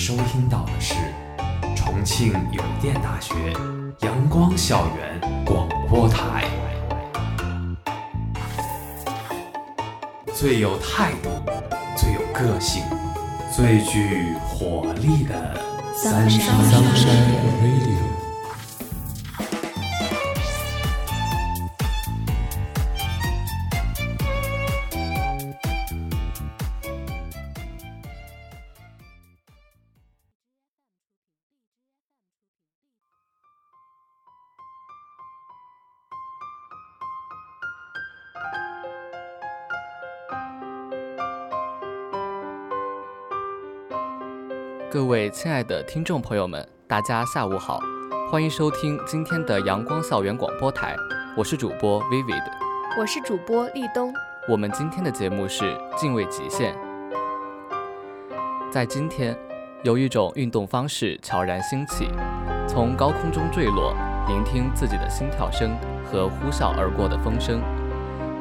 收听到的是重庆邮电大学阳光校园广播台，最有态度、最有个性、最具活力的三山 radio。亲爱的听众朋友们，大家下午好，欢迎收听今天的阳光校园广播台，我是主播 Vivid，我是主播立冬。我们今天的节目是敬畏极限。在今天，有一种运动方式悄然兴起，从高空中坠落，聆听自己的心跳声和呼啸而过的风声，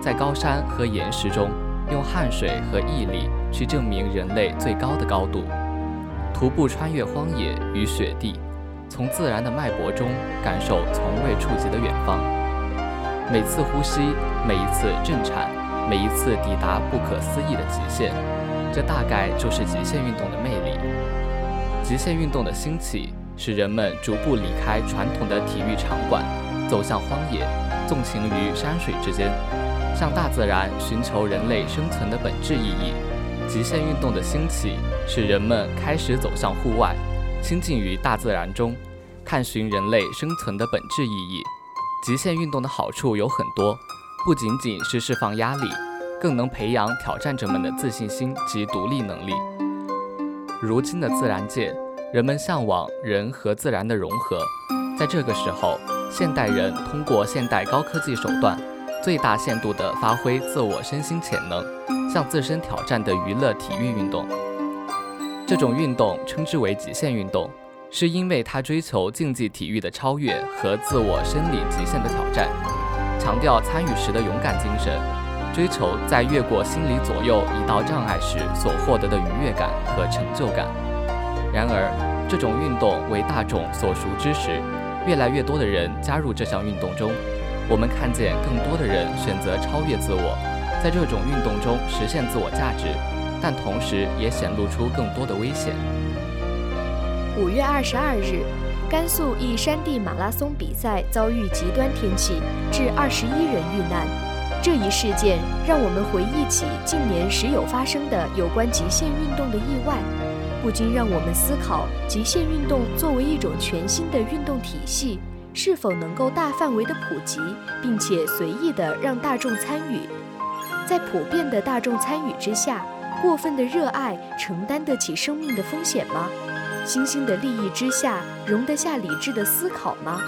在高山和岩石中，用汗水和毅力去证明人类最高的高度。徒步穿越荒野与雪地，从自然的脉搏中感受从未触及的远方。每次呼吸，每一次震颤，每一次抵达不可思议的极限，这大概就是极限运动的魅力。极限运动的兴起，使人们逐步离开传统的体育场馆，走向荒野，纵情于山水之间，向大自然寻求人类生存的本质意义。极限运动的兴起，使人们开始走向户外，亲近于大自然中，探寻人类生存的本质意义。极限运动的好处有很多，不仅仅是释放压力，更能培养挑战者们的自信心及独立能力。如今的自然界，人们向往人和自然的融合，在这个时候，现代人通过现代高科技手段，最大限度地发挥自我身心潜能。向自身挑战的娱乐体育运动，这种运动称之为极限运动，是因为它追求竞技体育的超越和自我生理极限的挑战，强调参与时的勇敢精神，追求在越过心理左右一道障碍时所获得的愉悦感和成就感。然而，这种运动为大众所熟知时，越来越多的人加入这项运动中，我们看见更多的人选择超越自我。在这种运动中实现自我价值，但同时也显露出更多的危险。五月二十二日，甘肃一山地马拉松比赛遭遇极端天气，致二十一人遇难。这一事件让我们回忆起近年时有发生的有关极限运动的意外，不禁让我们思考：极限运动作为一种全新的运动体系，是否能够大范围的普及，并且随意的让大众参与？在普遍的大众参与之下，过分的热爱承担得起生命的风险吗？新兴的利益之下，容得下理智的思考吗？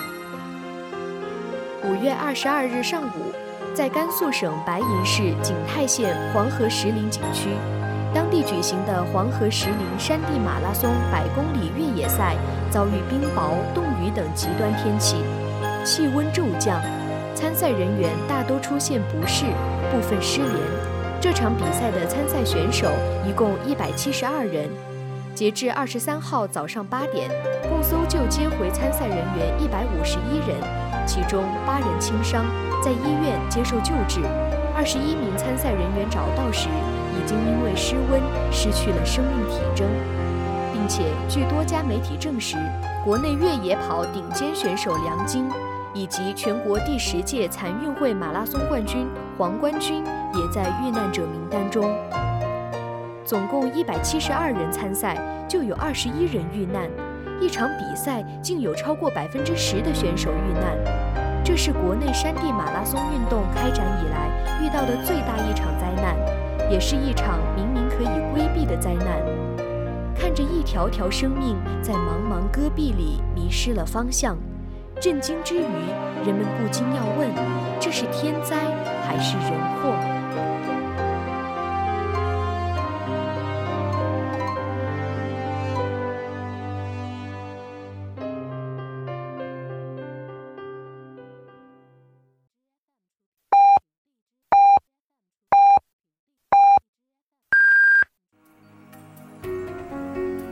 五月二十二日上午，在甘肃省白银市景泰县黄河石林景区，当地举行的黄河石林山地马拉松百公里越野赛遭遇冰雹、冻雨等极端天气，气温骤降。参赛人员大多出现不适，部分失联。这场比赛的参赛选手一共一百七十二人。截至二十三号早上八点，共搜救接回参赛人员一百五十一人，其中八人轻伤，在医院接受救治。二十一名参赛人员找到时，已经因为失温失去了生命体征，并且据多家媒体证实，国内越野跑顶尖选手梁晶。以及全国第十届残运会马拉松冠军黄冠军也在遇难者名单中。总共一百七十二人参赛，就有二十一人遇难。一场比赛竟有超过百分之十的选手遇难，这是国内山地马拉松运动开展以来遇到的最大一场灾难，也是一场明明可以规避的灾难。看着一条条生命在茫茫戈壁里迷失了方向。震惊之余人们不禁要问这是天灾还是人祸？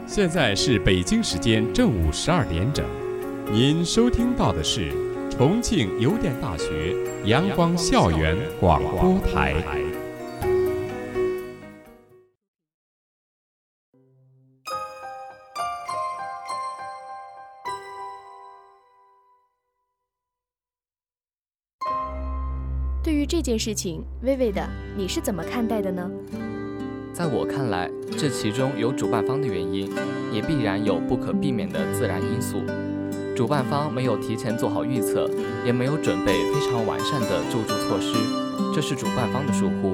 现在是北京时间正午十二点整。您收听到的是重庆邮电大学阳光校园广播台。对于这件事情，微微的，你是怎么看待的呢？在我看来，这其中有主办方的原因，也必然有不可避免的自然因素。主办方没有提前做好预测，也没有准备非常完善的救助措施，这是主办方的疏忽。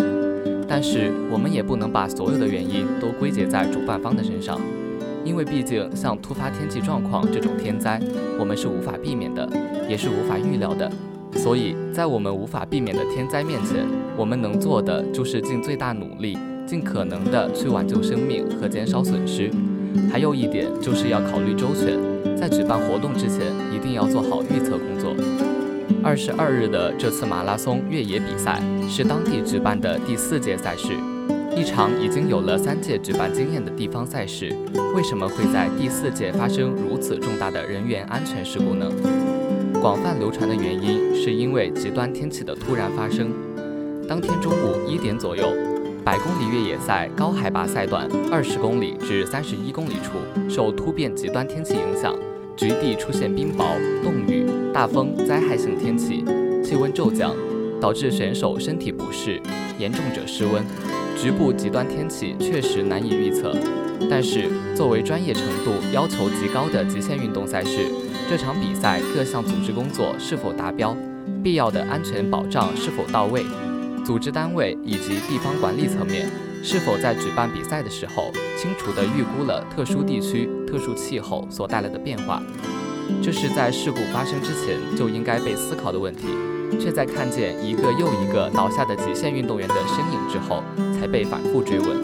但是我们也不能把所有的原因都归结在主办方的身上，因为毕竟像突发天气状况这种天灾，我们是无法避免的，也是无法预料的。所以在我们无法避免的天灾面前，我们能做的就是尽最大努力。尽可能的去挽救生命和减少损失，还有一点就是要考虑周全，在举办活动之前一定要做好预测工作。二十二日的这次马拉松越野比赛是当地举办的第四届赛事，一场已经有了三届举办经验的地方赛事，为什么会在第四届发生如此重大的人员安全事故呢？广泛流传的原因是因为极端天气的突然发生，当天中午一点左右。百公里越野赛高海拔赛段二十公里至三十一公里处，受突变极端天气影响，局地出现冰雹、冻雨、大风灾害性天气，气温骤降，导致选手身体不适，严重者失温。局部极端天气确实难以预测，但是作为专业程度要求极高的极限运动赛事，这场比赛各项组织工作是否达标，必要的安全保障是否到位？组织单位以及地方管理层面是否在举办比赛的时候清楚地预估了特殊地区、特殊气候所带来的变化？这是在事故发生之前就应该被思考的问题，却在看见一个又一个倒下的极限运动员的身影之后才被反复追问。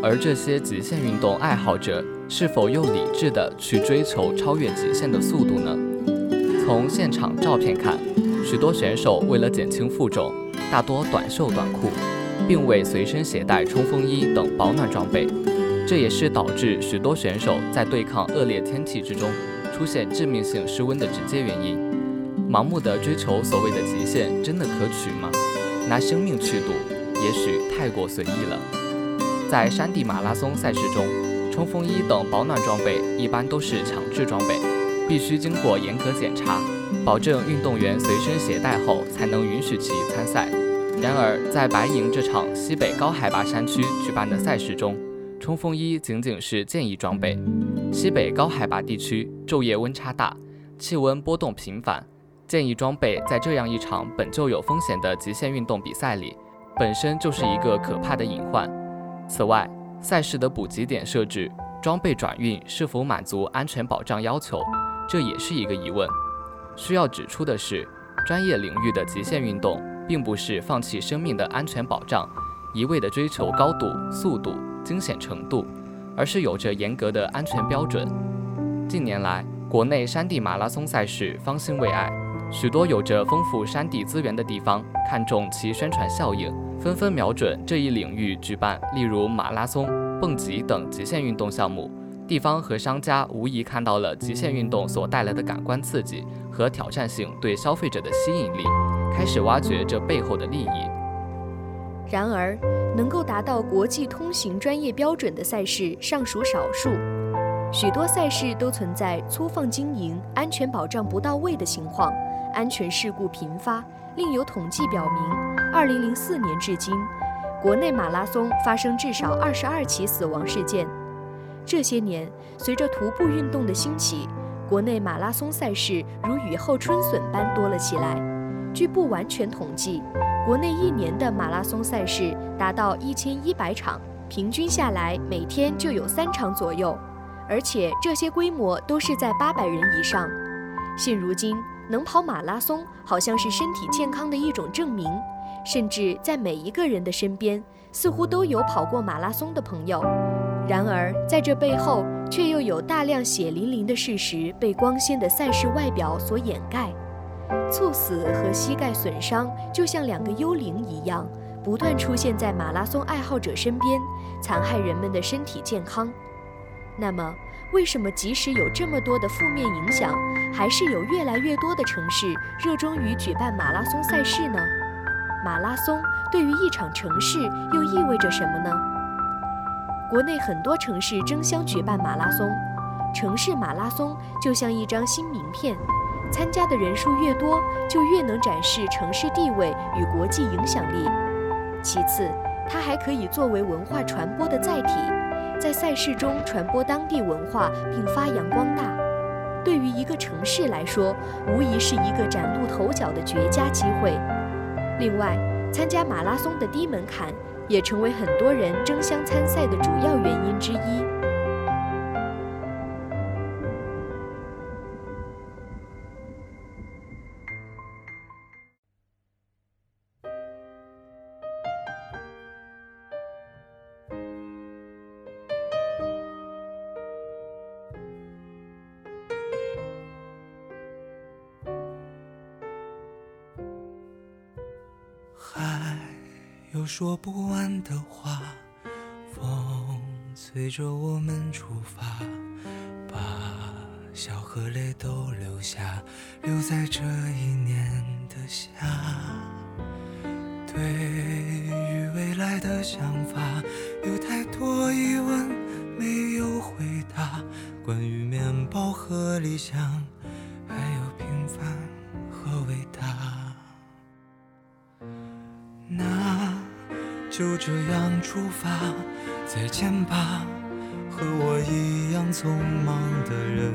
而这些极限运动爱好者是否又理智地去追求超越极限的速度呢？从现场照片看，许多选手为了减轻负重。大多短袖短裤，并未随身携带冲锋衣等保暖装备，这也是导致许多选手在对抗恶劣天气之中出现致命性失温的直接原因。盲目的追求所谓的极限，真的可取吗？拿生命去赌，也许太过随意了。在山地马拉松赛事中，冲锋衣等保暖装备一般都是强制装备，必须经过严格检查。保证运动员随身携带后，才能允许其参赛。然而，在白银这场西北高海拔山区举办的赛事中，冲锋衣仅仅是建议装备。西北高海拔地区昼夜温差大，气温波动频繁，建议装备在这样一场本就有风险的极限运动比赛里，本身就是一个可怕的隐患。此外，赛事的补给点设置、装备转运是否满足安全保障要求，这也是一个疑问。需要指出的是，专业领域的极限运动并不是放弃生命的安全保障，一味的追求高度、速度、惊险程度，而是有着严格的安全标准。近年来，国内山地马拉松赛事方兴未艾，许多有着丰富山地资源的地方看重其宣传效应，纷纷瞄准这一领域举办，例如马拉松、蹦极等极限运动项目。地方和商家无疑看到了极限运动所带来的感官刺激和挑战性对消费者的吸引力，开始挖掘这背后的利益。然而，能够达到国际通行专业标准的赛事尚属少数，许多赛事都存在粗放经营、安全保障不到位的情况，安全事故频发。另有统计表明，2004年至今，国内马拉松发生至少22起死亡事件。这些年，随着徒步运动的兴起，国内马拉松赛事如雨后春笋般多了起来。据不完全统计，国内一年的马拉松赛事达到一千一百场，平均下来每天就有三场左右，而且这些规模都是在八百人以上。现如今，能跑马拉松好像是身体健康的一种证明，甚至在每一个人的身边，似乎都有跑过马拉松的朋友。然而，在这背后，却又有大量血淋淋的事实被光鲜的赛事外表所掩盖。猝死和膝盖损伤就像两个幽灵一样，不断出现在马拉松爱好者身边，残害人们的身体健康。那么，为什么即使有这么多的负面影响，还是有越来越多的城市热衷于举办马拉松赛事呢？马拉松对于一场城市又意味着什么呢？国内很多城市争相举办马拉松，城市马拉松就像一张新名片，参加的人数越多，就越能展示城市地位与国际影响力。其次，它还可以作为文化传播的载体。在赛事中传播当地文化并发扬光大，对于一个城市来说，无疑是一个崭露头角的绝佳机会。另外，参加马拉松的低门槛，也成为很多人争相参赛的主要原因之一。说不完的话，风催着我们出发，把笑和泪都留下，留在这一年的夏。对于未来的想法，有太多疑问没有回答，关于面包和理想，这样出发，再见吧，和我一样匆忙的人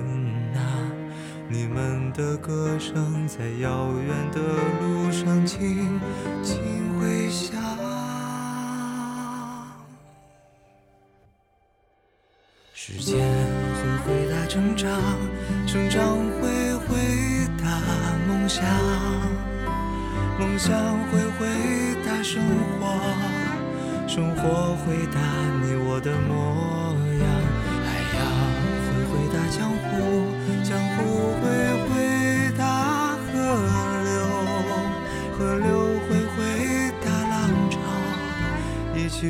啊！你们的歌声在遥远的路上轻轻回响。时间会回答成长，成长会回答梦想，梦想会回答生活。生活回答你我的模样，海洋会回答江湖，江湖会回答河流，河流会回答浪潮，一起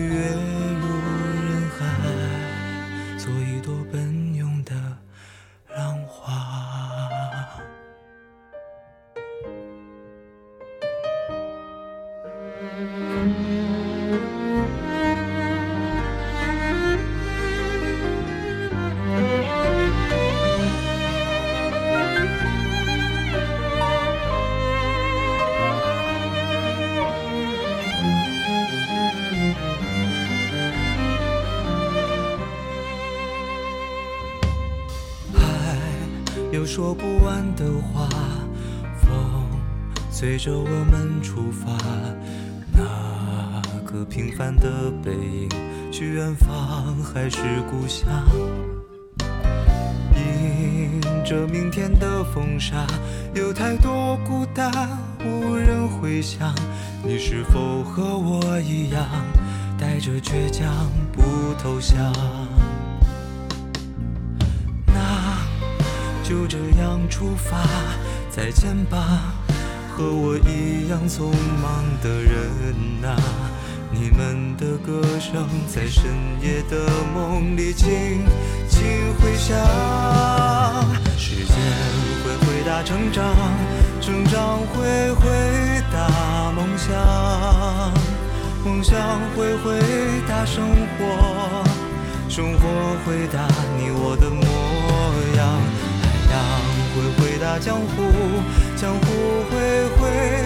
说不完的话，风随着我们出发，那个平凡的背影，去远方还是故乡？迎着明天的风沙，有太多孤单无人回响。你是否和我一样，带着倔强不投降？就这样出发，再见吧，和我一样匆忙的人啊！你们的歌声在深夜的梦里轻轻回响。时间会回答成长，成长会回答梦想，梦想会回答生活，生活回答你我的模样。会回答江湖，江湖会回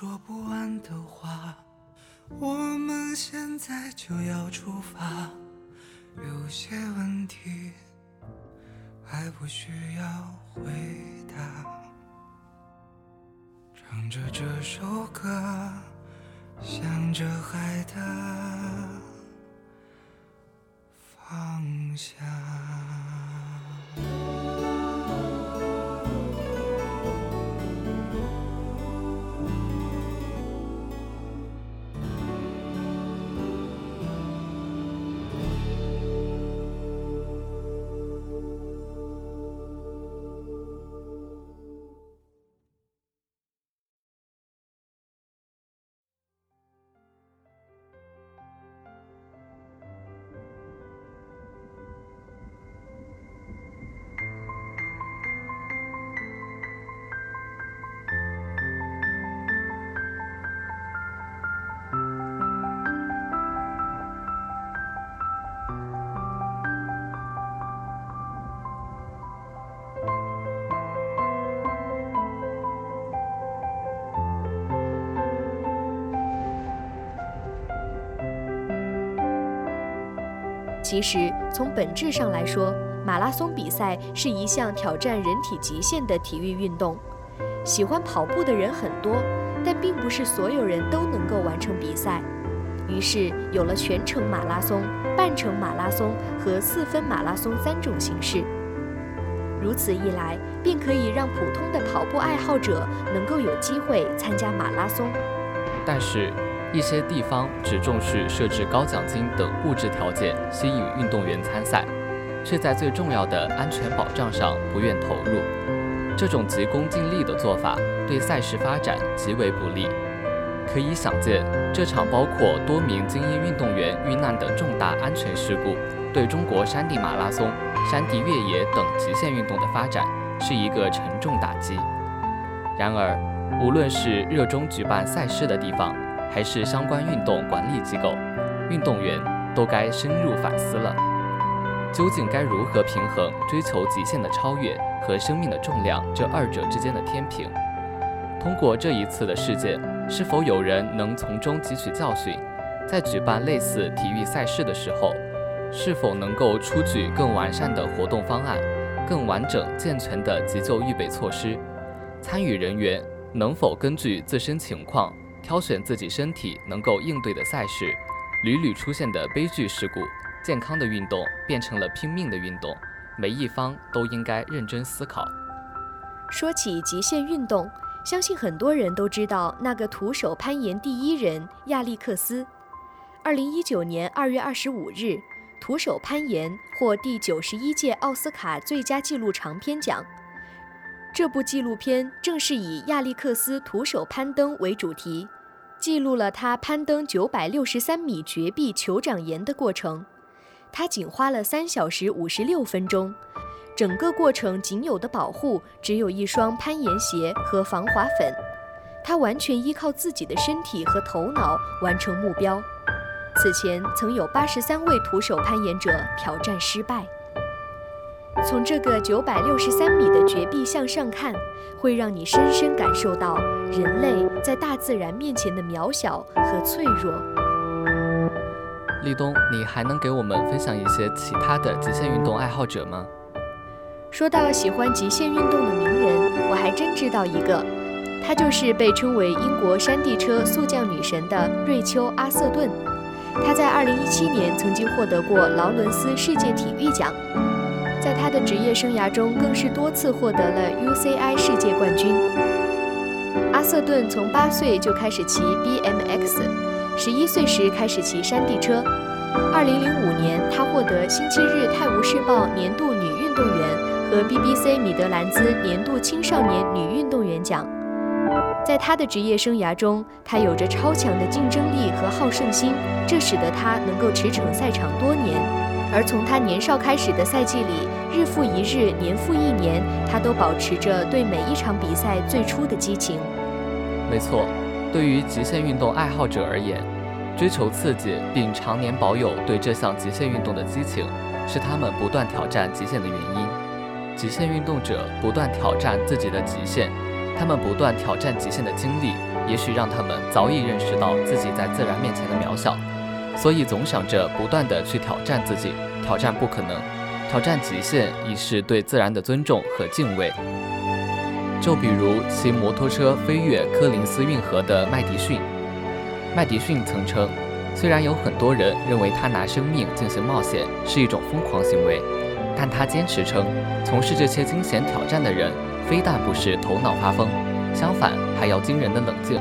说不完的话，我们现在就要出发。有些问题。还不需要回答。唱着这首歌，向着海的方向。其实，从本质上来说，马拉松比赛是一项挑战人体极限的体育运动。喜欢跑步的人很多，但并不是所有人都能够完成比赛。于是，有了全程马拉松、半程马拉松和四分马拉松三种形式。如此一来，便可以让普通的跑步爱好者能够有机会参加马拉松。但是，一些地方只重视设置高奖金等物质条件吸引运动员参赛，却在最重要的安全保障上不愿投入。这种急功近利的做法对赛事发展极为不利。可以想见，这场包括多名精英运动员遇难的重大安全事故，对中国山地马拉松、山地越野等极限运动的发展是一个沉重打击。然而，无论是热衷举办赛事的地方，还是相关运动管理机构，运动员都该深入反思了。究竟该如何平衡追求极限的超越和生命的重量这二者之间的天平？通过这一次的事件，是否有人能从中汲取教训，在举办类似体育赛事的时候，是否能够出具更完善的活动方案、更完整健全的急救预备措施？参与人员能否根据自身情况挑选自己身体能够应对的赛事？屡屡出现的悲剧事故，健康的运动变成了拼命的运动，每一方都应该认真思考。说起极限运动，相信很多人都知道那个徒手攀岩第一人亚历克斯。二零一九年二月二十五日，徒手攀岩获第九十一届奥斯卡最佳纪录长片奖。这部纪录片正是以亚历克斯徒手攀登为主题，记录了他攀登九百六十三米绝壁酋长岩的过程。他仅花了三小时五十六分钟。整个过程仅有的保护只有一双攀岩鞋和防滑粉，他完全依靠自己的身体和头脑完成目标。此前曾有八十三位徒手攀岩者挑战失败。从这个九百六十三米的绝壁向上看，会让你深深感受到人类在大自然面前的渺小和脆弱。立冬，你还能给我们分享一些其他的极限运动爱好者吗？说到喜欢极限运动的名人，我还真知道一个，她就是被称为英国山地车速降女神的瑞秋·阿瑟顿。她在2017年曾经获得过劳伦斯世界体育奖，的职业生涯中更是多次获得了 UCI 世界冠军。阿瑟顿从八岁就开始骑 BMX。十一岁时开始骑山地车。二零零五年，她获得《星期日泰晤士报》年度女运动员和 BBC 米德兰兹年度青少年女运动员奖。在她的职业生涯中，她有着超强的竞争力和好胜心，这使得她能够驰骋赛场多年。而从他年少开始的赛季里，日复一日，年复一年，他都保持着对每一场比赛最初的激情。没错。对于极限运动爱好者而言，追求刺激并常年保有对这项极限运动的激情，是他们不断挑战极限的原因。极限运动者不断挑战自己的极限，他们不断挑战极限的经历，也许让他们早已认识到自己在自然面前的渺小，所以总想着不断的去挑战自己，挑战不可能，挑战极限，已是对自然的尊重和敬畏。就比如骑摩托车飞越科林斯运河的麦迪逊。麦迪逊曾称，虽然有很多人认为他拿生命进行冒险是一种疯狂行为，但他坚持称，从事这些惊险挑战的人，非但不是头脑发疯，相反还要惊人的冷静。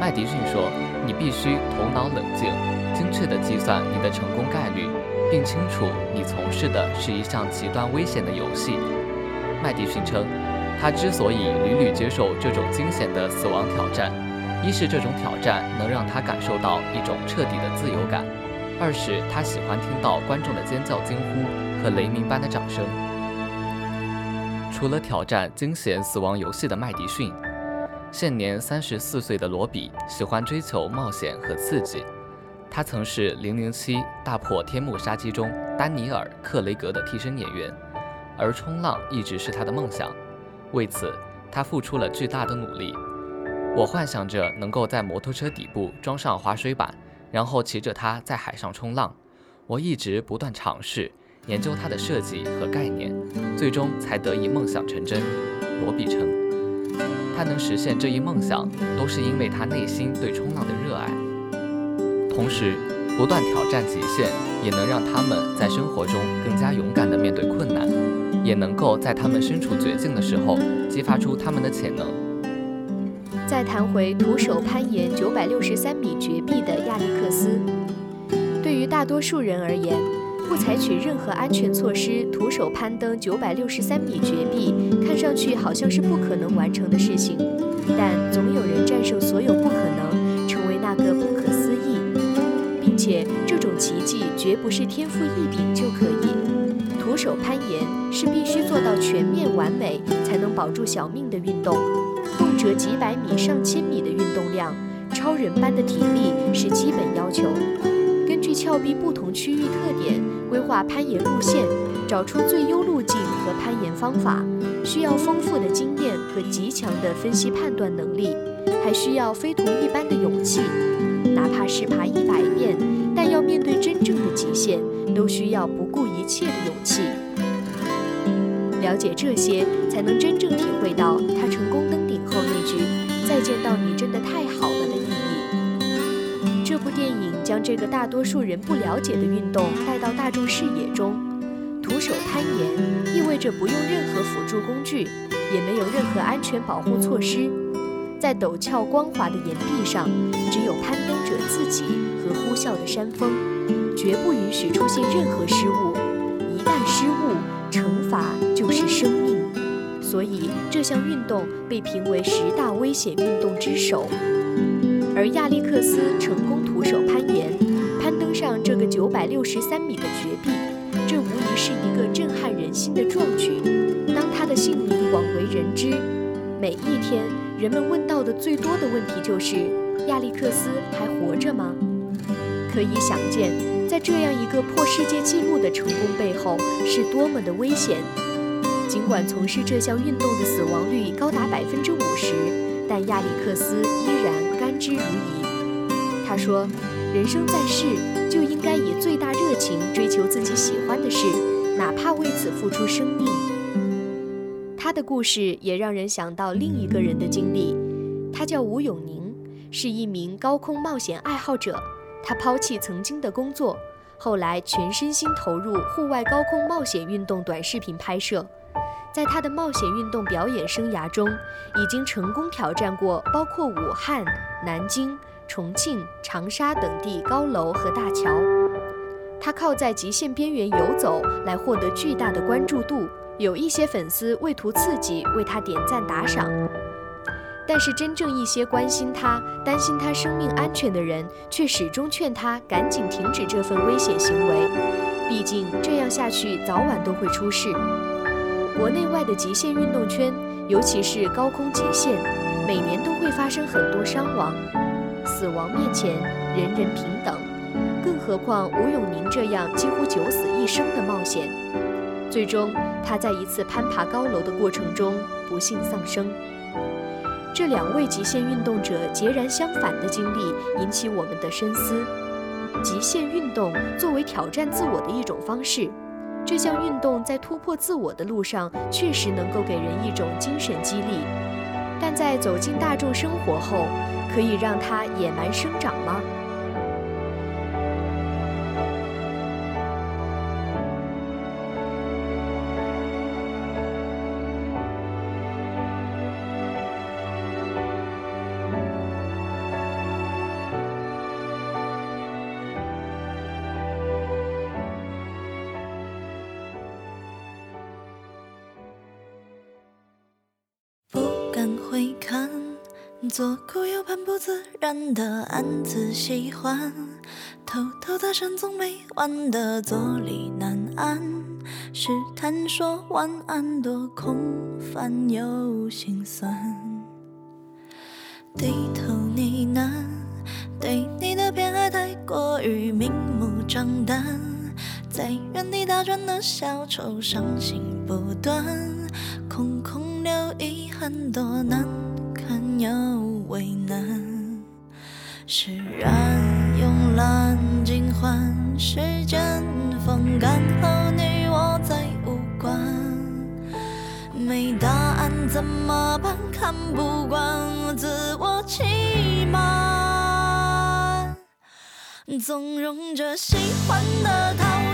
麦迪逊说：“你必须头脑冷静，精确地计算你的成功概率，并清楚你从事的是一项极端危险的游戏。”麦迪逊称。他之所以屡屡接受这种惊险的死亡挑战，一是这种挑战能让他感受到一种彻底的自由感，二是他喜欢听到观众的尖叫、惊呼和雷鸣般的掌声。除了挑战惊险死亡游戏的麦迪逊，现年三十四岁的罗比喜欢追求冒险和刺激。他曾是《零零七：大破天幕杀机》中丹尼尔·克雷格的替身演员，而冲浪一直是他的梦想。为此，他付出了巨大的努力。我幻想着能够在摩托车底部装上滑水板，然后骑着它在海上冲浪。我一直不断尝试研究它的设计和概念，最终才得以梦想成真。罗比称，他能实现这一梦想，都是因为他内心对冲浪的热爱。同时，不断挑战极限，也能让他们在生活中更加勇敢地面对困难。也能够在他们身处绝境的时候激发出他们的潜能。再谈回徒手攀岩九百六十三米绝壁的亚历克斯，对于大多数人而言，不采取任何安全措施徒手攀登九百六十三米绝壁，看上去好像是不可能完成的事情。但总有人战胜所有不可能，且这种奇迹绝不是天赋异禀就可以。徒手攀岩是必须做到全面完美才能保住小命的运动，动辄几百米、上千米的运动量，超人般的体力是基本要求。根据峭壁不同区域特点规划攀岩路线，找出最优路径和攀岩方法，需要丰富的经验和极强的分析判断能力，还需要非同一般的勇气。哪怕是爬一百遍，面对真正的极限。都需要不顾一切的勇气。了解这些，才能真正体会到他成功登顶后那句“再见到你真的太好了”的意义。这部电影将这个大多数人不了解的运动带到大众视野中。徒手攀岩意味着不用任何辅助工具，也没有任何安全保护措施。在陡峭光滑的岩壁上，只有攀登者自己和呼啸的山峰，绝不允许出现任何失误。一旦失误，惩罚就是生命。所以这项运动被评为十大危险运动之首。而亚历克斯成功徒手攀岩，攀登上这个九百六十三米的绝壁，这无疑是一个震撼人心的壮举。当他的姓名广为人知，每一天。人们问到的最多的问题就是：亚历克斯还活着吗？可以想见，在这样一个破世界纪录的成功背后是多么的危险。尽管从事这项运动的死亡率高达百分之五十，但亚历克斯依然甘之如饴。他说：“人生在世，就应该以最大热情追求自己喜欢的事，哪怕为此付出生命。”他的故事也让人想到另一个人的经历，他叫吴永宁，是一名高空冒险爱好者。他抛弃曾经的工作，后来全身心投入户外高空冒险运动短视频拍摄。在他的冒险运动表演生涯中，已经成功挑战过包括武汉、南京、重庆、长沙等地高楼和大桥。他靠在极限边缘游走来获得巨大的关注度。有一些粉丝为图刺激为他点赞打赏，但是真正一些关心他、担心他生命安全的人，却始终劝他赶紧停止这份危险行为。毕竟这样下去早晚都会出事。国内外的极限运动圈，尤其是高空极限，每年都会发生很多伤亡。死亡面前，人人平等，更何况吴永宁这样几乎九死一生的冒险。最终，他在一次攀爬高楼的过程中不幸丧生。这两位极限运动者截然相反的经历引起我们的深思。极限运动作为挑战自我的一种方式，这项运动在突破自我的路上确实能够给人一种精神激励，但在走进大众生活后，可以让它野蛮生长吗？左顾右盼不自然的暗自喜欢，偷偷的山总没完的坐立难安，试探说晚安多空泛又心酸，低头呢喃，对你的偏爱太过于明目张胆，在原地打转的小丑伤心不断，空空留遗憾多难。又为难，释然慵懒尽欢，时间风干后你我再无关。没答案怎么办？看不惯自我欺瞒，纵容着喜欢的、讨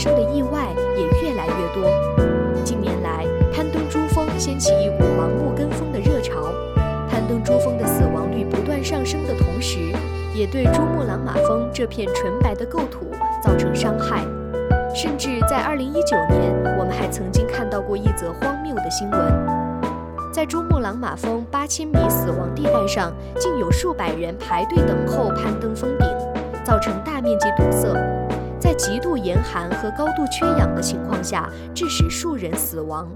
生的意外也越来越多。近年来，攀登珠峰掀起一股盲目跟风的热潮，攀登珠峰的死亡率不断上升的同时，也对珠穆朗玛峰这片纯白的构土造成伤害。甚至在2019年，我们还曾经看到过一则荒谬的新闻：在珠穆朗玛峰8000米死亡地带上，竟有数百人排队等候攀登峰顶，造成大面积堵塞。极度严寒和高度缺氧的情况下，致使数人死亡。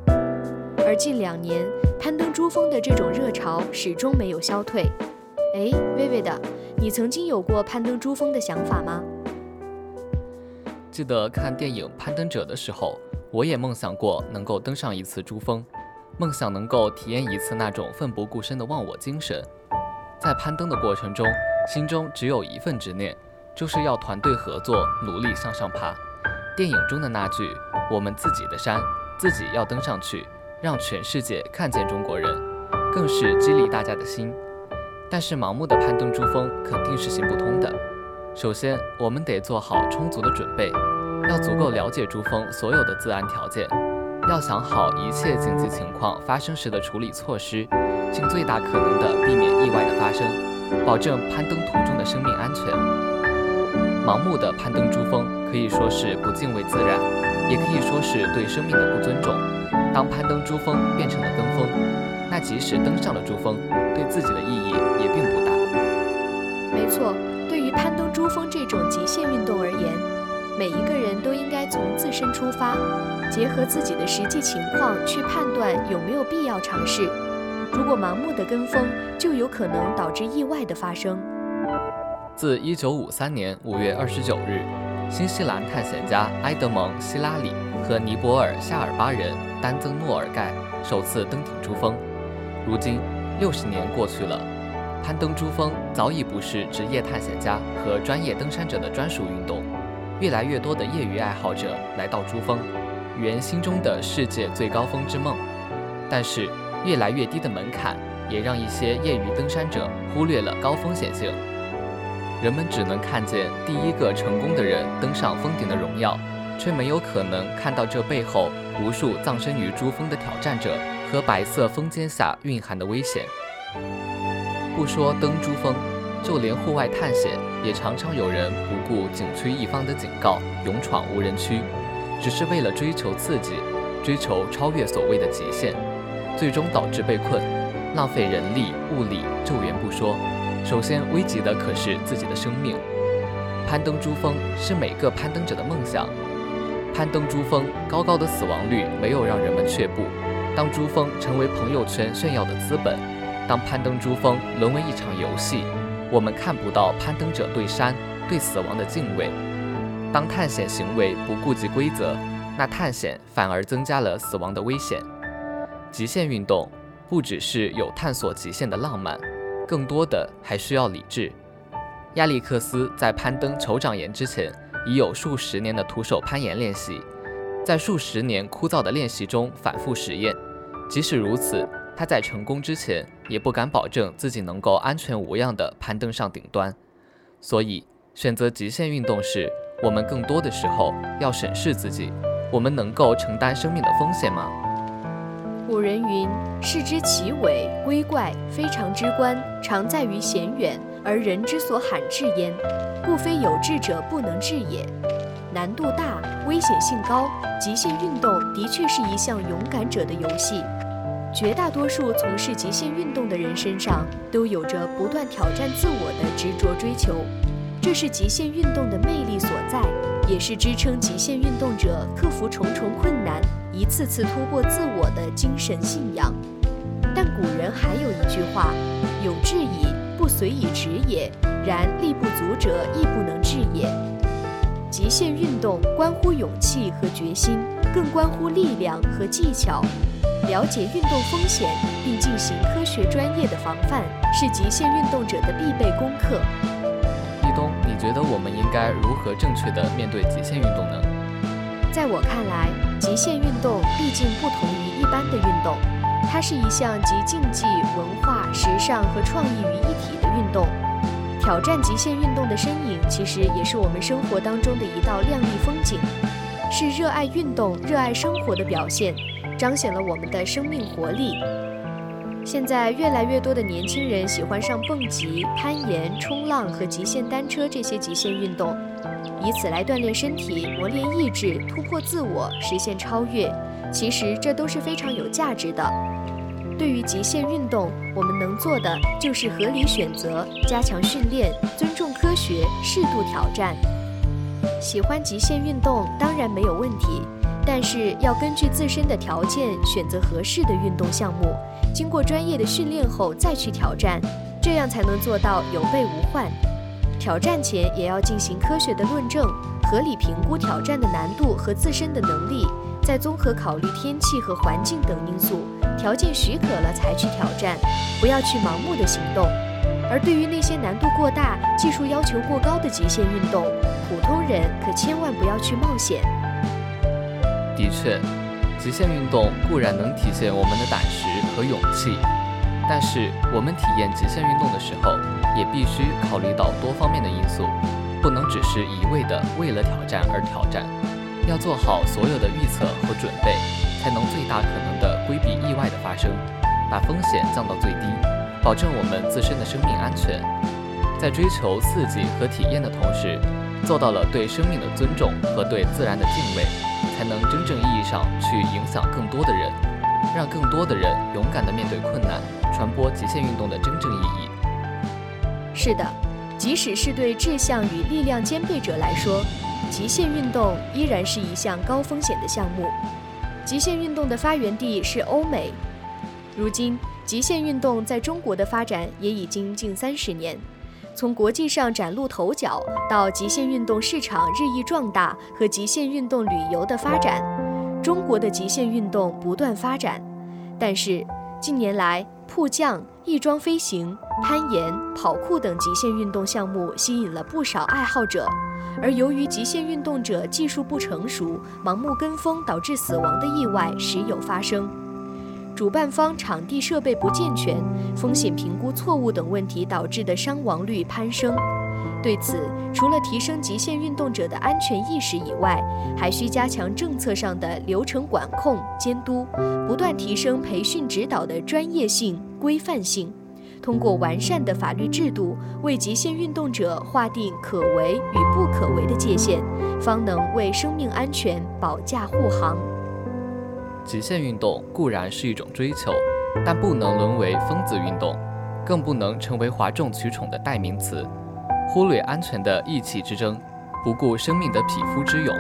而近两年，攀登珠峰的这种热潮始终没有消退。哎，微微的，你曾经有过攀登珠峰的想法吗？记得看电影《攀登者》的时候，我也梦想过能够登上一次珠峰，梦想能够体验一次那种奋不顾身的忘我精神。在攀登的过程中，心中只有一份执念。就是要团队合作，努力向上爬。电影中的那句“我们自己的山，自己要登上去，让全世界看见中国人”，更是激励大家的心。但是盲目的攀登珠峰肯定是行不通的。首先，我们得做好充足的准备，要足够了解珠峰所有的自然条件，要想好一切紧急情况发生时的处理措施，尽最大可能的避免意外的发生，保证攀登途中的生命安全。盲目的攀登珠峰可以说是不敬畏自然，也可以说是对生命的不尊重。当攀登珠峰变成了跟风，那即使登上了珠峰，对自己的意义也并不大。没错，对于攀登珠峰这种极限运动而言，每一个人都应该从自身出发，结合自己的实际情况去判断有没有必要尝试。如果盲目的跟风，就有可能导致意外的发生。自1953年5月29日，新西兰探险家埃德蒙·希拉里和尼泊尔夏尔巴人丹增诺尔盖首次登顶珠峰。如今，六十年过去了，攀登珠峰早已不是职业探险家和专业登山者的专属运动。越来越多的业余爱好者来到珠峰，圆心中的世界最高峰之梦。但是，越来越低的门槛也让一些业余登山者忽略了高风险性。人们只能看见第一个成功的人登上峰顶的荣耀，却没有可能看到这背后无数葬身于珠峰的挑战者和白色峰尖下蕴含的危险。不说登珠峰，就连户外探险，也常常有人不顾景区一方的警告，勇闯无人区，只是为了追求刺激，追求超越所谓的极限，最终导致被困，浪费人力物力救援不说，首先危及的可是自己的生命。攀登珠峰是每个攀登者的梦想，攀登珠峰高高的死亡率没有让人们却步。当珠峰成为朋友圈炫耀的资本，当攀登珠峰沦为一场游戏。我们看不到攀登者对山、对死亡的敬畏。当探险行为不顾及规则，那探险反而增加了死亡的危险。极限运动不只是有探索极限的浪漫，更多的还需要理智。亚历克斯在攀登酋长岩之前，已有数十年的徒手攀岩练习，在数十年枯燥的练习中反复实验。即使如此。他在成功之前也不敢保证自己能够安全无恙地攀登上顶端，所以选择极限运动时，我们更多的时候要审视自己：我们能够承担生命的风险吗？古人云：“视之其伟，归怪，非常之观，常在于险远，而人之所罕至焉，故非有志者不能至也。”难度大，危险性高，极限运动的确是一项勇敢者的游戏。绝大多数从事极限运动的人身上都有着不断挑战自我的执着追求，这是极限运动的魅力所在，也是支撑极限运动者克服重重困难、一次次突破自我的精神信仰。但古人还有一句话：“有志矣，不随以直也；然力不足者，亦不能至也。”极限运动关乎勇气和决心，更关乎力量和技巧。了解运动风险并进行科学专业的防范，是极限运动者的必备功课。你觉得我们应该如何正确的面对极限运动呢？在我看来，极限运动毕竟不同于一般的运动，它是一项集竞技、文化、时尚和创意于一体的运动。挑战极限运动的身影，其实也是我们生活当中的一道亮丽风景，是热爱运动、热爱生活的表现。彰显了我们的生命活力。现在越来越多的年轻人喜欢上蹦极、攀岩、冲浪和极限单车这些极限运动，以此来锻炼身体、磨练意志、突破自我、实现超越。其实这都是非常有价值的。对于极限运动，我们能做的就是合理选择、加强训练、尊重科学、适度挑战。喜欢极限运动当然没有问题。但是要根据自身的条件选择合适的运动项目，经过专业的训练后再去挑战，这样才能做到有备无患。挑战前也要进行科学的论证，合理评估挑战的难度和自身的能力，再综合考虑天气和环境等因素，条件许可了才去挑战，不要去盲目的行动。而对于那些难度过大、技术要求过高的极限运动，普通人可千万不要去冒险。的确，极限运动固然能体现我们的胆识和勇气，但是我们体验极限运动的时候，也必须考虑到多方面的因素，不能只是一味的为了挑战而挑战，要做好所有的预测和准备，才能最大可能的规避意外的发生，把风险降到最低，保证我们自身的生命安全。在追求刺激和体验的同时，做到了对生命的尊重和对自然的敬畏。才能真正意义上去影响更多的人，让更多的人勇敢地面对困难，传播极限运动的真正意义。是的，即使是对志向与力量兼备者来说，极限运动依然是一项高风险的项目。极限运动的发源地是欧美，如今极限运动在中国的发展也已经近三十年。从国际上崭露头角，到极限运动市场日益壮大和极限运动旅游的发展，中国的极限运动不断发展。但是近年来，迫降、翼装飞行、攀岩、跑酷等极限运动项目吸引了不少爱好者，而由于极限运动者技术不成熟、盲目跟风导致死亡的意外时有发生。主办方场地设备不健全、风险评估错误等问题导致的伤亡率攀升。对此，除了提升极限运动者的安全意识以外，还需加强政策上的流程管控监督，不断提升培训指导的专业性、规范性，通过完善的法律制度，为极限运动者划定可为与不可为的界限，方能为生命安全保驾护航。极限运动固然是一种追求，但不能沦为疯子运动，更不能成为哗众取宠的代名词。忽略安全的意气之争，不顾生命的匹夫之勇，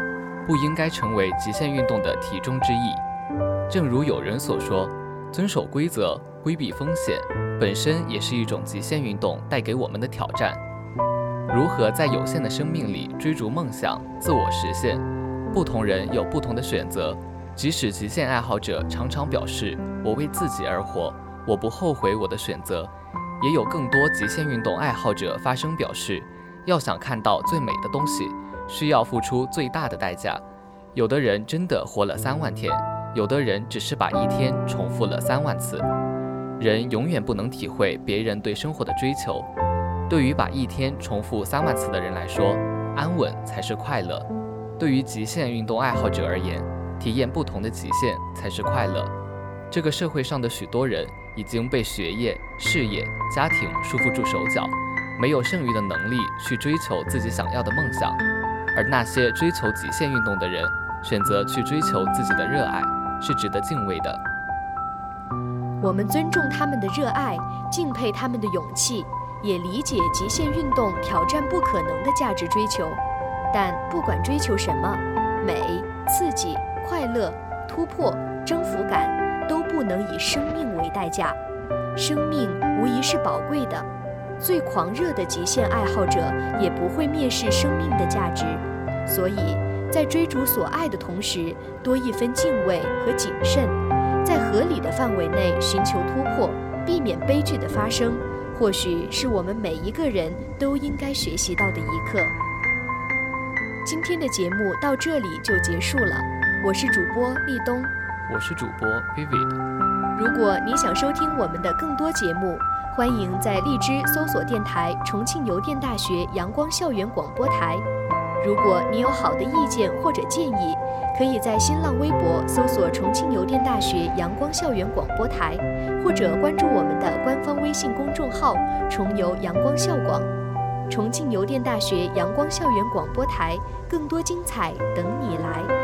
不应该成为极限运动的题中之意。正如有人所说，遵守规则、规避风险，本身也是一种极限运动带给我们的挑战。如何在有限的生命里追逐梦想、自我实现？不同人有不同的选择。即使极限爱好者常常表示“我为自己而活，我不后悔我的选择”，也有更多极限运动爱好者发声表示，要想看到最美的东西，需要付出最大的代价。有的人真的活了三万天，有的人只是把一天重复了三万次。人永远不能体会别人对生活的追求。对于把一天重复三万次的人来说，安稳才是快乐。对于极限运动爱好者而言，体验不同的极限才是快乐。这个社会上的许多人已经被学业、事业、家庭束缚住手脚，没有剩余的能力去追求自己想要的梦想。而那些追求极限运动的人，选择去追求自己的热爱，是值得敬畏的。我们尊重他们的热爱，敬佩他们的勇气，也理解极限运动挑战不可能的价值追求。但不管追求什么，美、刺激。快乐、突破、征服感都不能以生命为代价。生命无疑是宝贵的，最狂热的极限爱好者也不会蔑视生命的价值。所以，在追逐所爱的同时，多一分敬畏和谨慎，在合理的范围内寻求突破，避免悲剧的发生，或许是我们每一个人都应该学习到的一课。今天的节目到这里就结束了。我是主播立冬，我是主播 Vivid。如果你想收听我们的更多节目，欢迎在荔枝搜索电台重庆邮电大学阳光校园广播台。如果你有好的意见或者建议，可以在新浪微博搜索重庆邮电大学阳光校园广播台，或者关注我们的官方微信公众号“重邮阳光校广”。重庆邮电大学阳光校园广播台，更多精彩等你来。